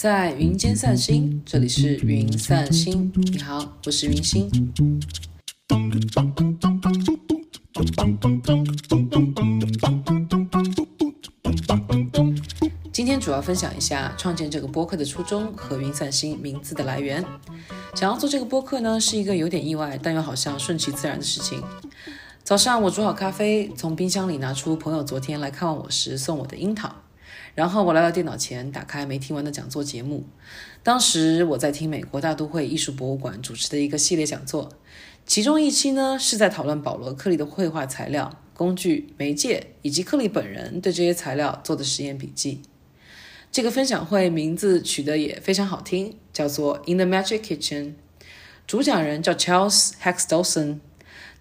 在云间散心，这里是云散心。你好，我是云心。今天主要分享一下创建这个播客的初衷和云散心名字的来源。想要做这个播客呢，是一个有点意外，但又好像顺其自然的事情。早上我煮好咖啡，从冰箱里拿出朋友昨天来看望我时送我的樱桃，然后我来到电脑前，打开没听完的讲座节目。当时我在听美国大都会艺术博物馆主持的一个系列讲座，其中一期呢是在讨论保罗·克利的绘画材料、工具、媒介以及克利本人对这些材料做的实验笔记。这个分享会名字取得也非常好听，叫做《In the Magic Kitchen》，主讲人叫 Charles Hexdawson。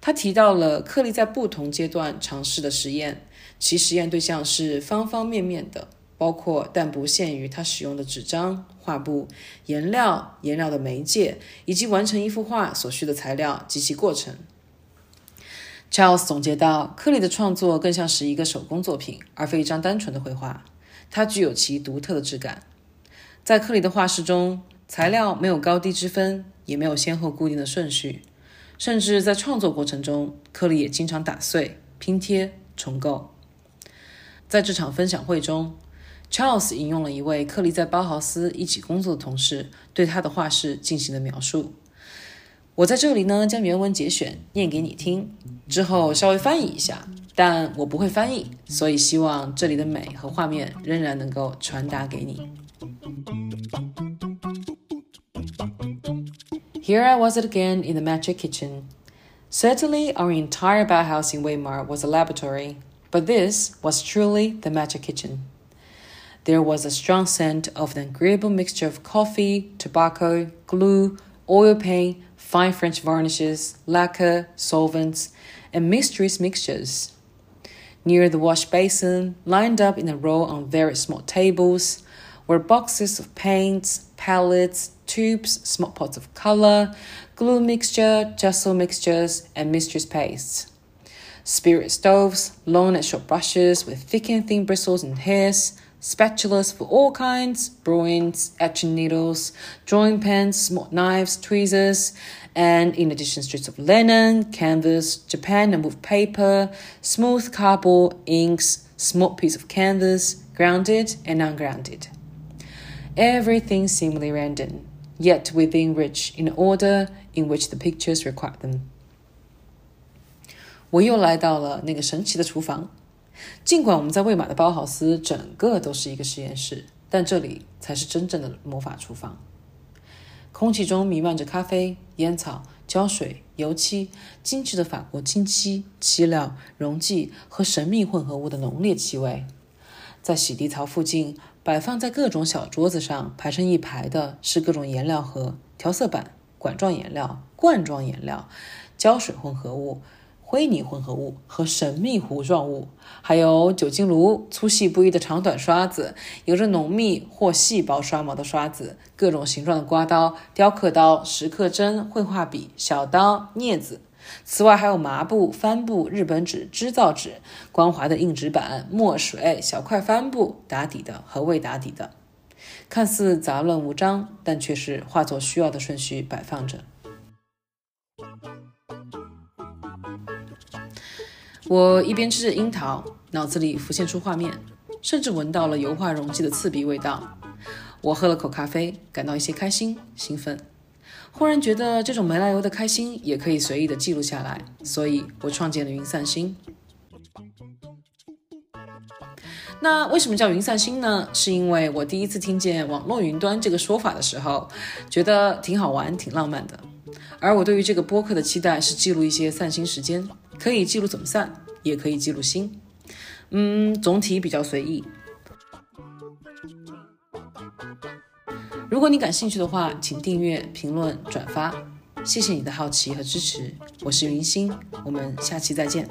他提到了克利在不同阶段尝试的实验，其实验对象是方方面面的，包括但不限于他使用的纸张、画布、颜料、颜料的媒介，以及完成一幅画所需的材料及其过程。Charles 总结到，克里的创作更像是一个手工作品，而非一张单纯的绘画，它具有其独特的质感。在克里的画室中，材料没有高低之分，也没有先后固定的顺序。甚至在创作过程中，克里也经常打碎、拼贴、重构。在这场分享会中，Charles 引用了一位克利在包豪斯一起工作的同事对他的画室进行的描述。我在这里呢，将原文节选念给你听，之后稍微翻译一下，但我不会翻译，所以希望这里的美和画面仍然能够传达给你。Here I was again in the magic kitchen. Certainly, our entire Bauhaus in Weimar was a laboratory, but this was truly the magic kitchen. There was a strong scent of an agreeable mixture of coffee, tobacco, glue, oil paint, fine French varnishes, lacquer, solvents, and mysterious mixtures. Near the wash basin, lined up in a row on very small tables, were boxes of paints, palettes, tubes, small pots of color, glue mixture, gesso mixtures, and mistress pastes. Spirit stoves, long and short brushes with thick and thin bristles and hairs, spatulas for all kinds, broins, etching needles, drawing pens, small knives, tweezers, and in addition strips of linen, canvas, Japan and wood paper, smooth cardboard, inks, small piece of canvas, grounded and ungrounded. Everything seemingly random, yet within reach in order in which the pictures require them. 我又来到了那个神奇的厨房。尽管我们在魏玛的包豪斯整个都是一个实验室，但这里才是真正的魔法厨房。空气中弥漫着咖啡、烟草、胶水、油漆、精致的法国金漆、漆料、溶剂和神秘混合物的浓烈气味。在洗涤槽附近，摆放在各种小桌子上，排成一排的是各种颜料盒、调色板、管状颜料、罐状颜料、胶水混合物、灰泥混合物和神秘糊状物，还有酒精炉、粗细不一的长短刷子、有着浓密或细薄刷毛的刷子、各种形状的刮刀、雕刻刀、石刻针、绘画笔、小刀、镊子。此外，还有麻布、帆布、日本纸、织造纸、光滑的硬纸板、墨水、小块帆布、打底的和未打底的，看似杂乱无章，但却是画作需要的顺序摆放着。我一边吃着樱桃，脑子里浮现出画面，甚至闻到了油画溶剂的刺鼻味道。我喝了口咖啡，感到一些开心、兴奋。忽然觉得这种没来由的开心也可以随意的记录下来，所以我创建了云散心。那为什么叫云散心呢？是因为我第一次听见网络云端这个说法的时候，觉得挺好玩、挺浪漫的。而我对于这个播客的期待是记录一些散心时间，可以记录怎么散，也可以记录心。嗯，总体比较随意。如果你感兴趣的话，请订阅、评论、转发，谢谢你的好奇和支持。我是云心，我们下期再见。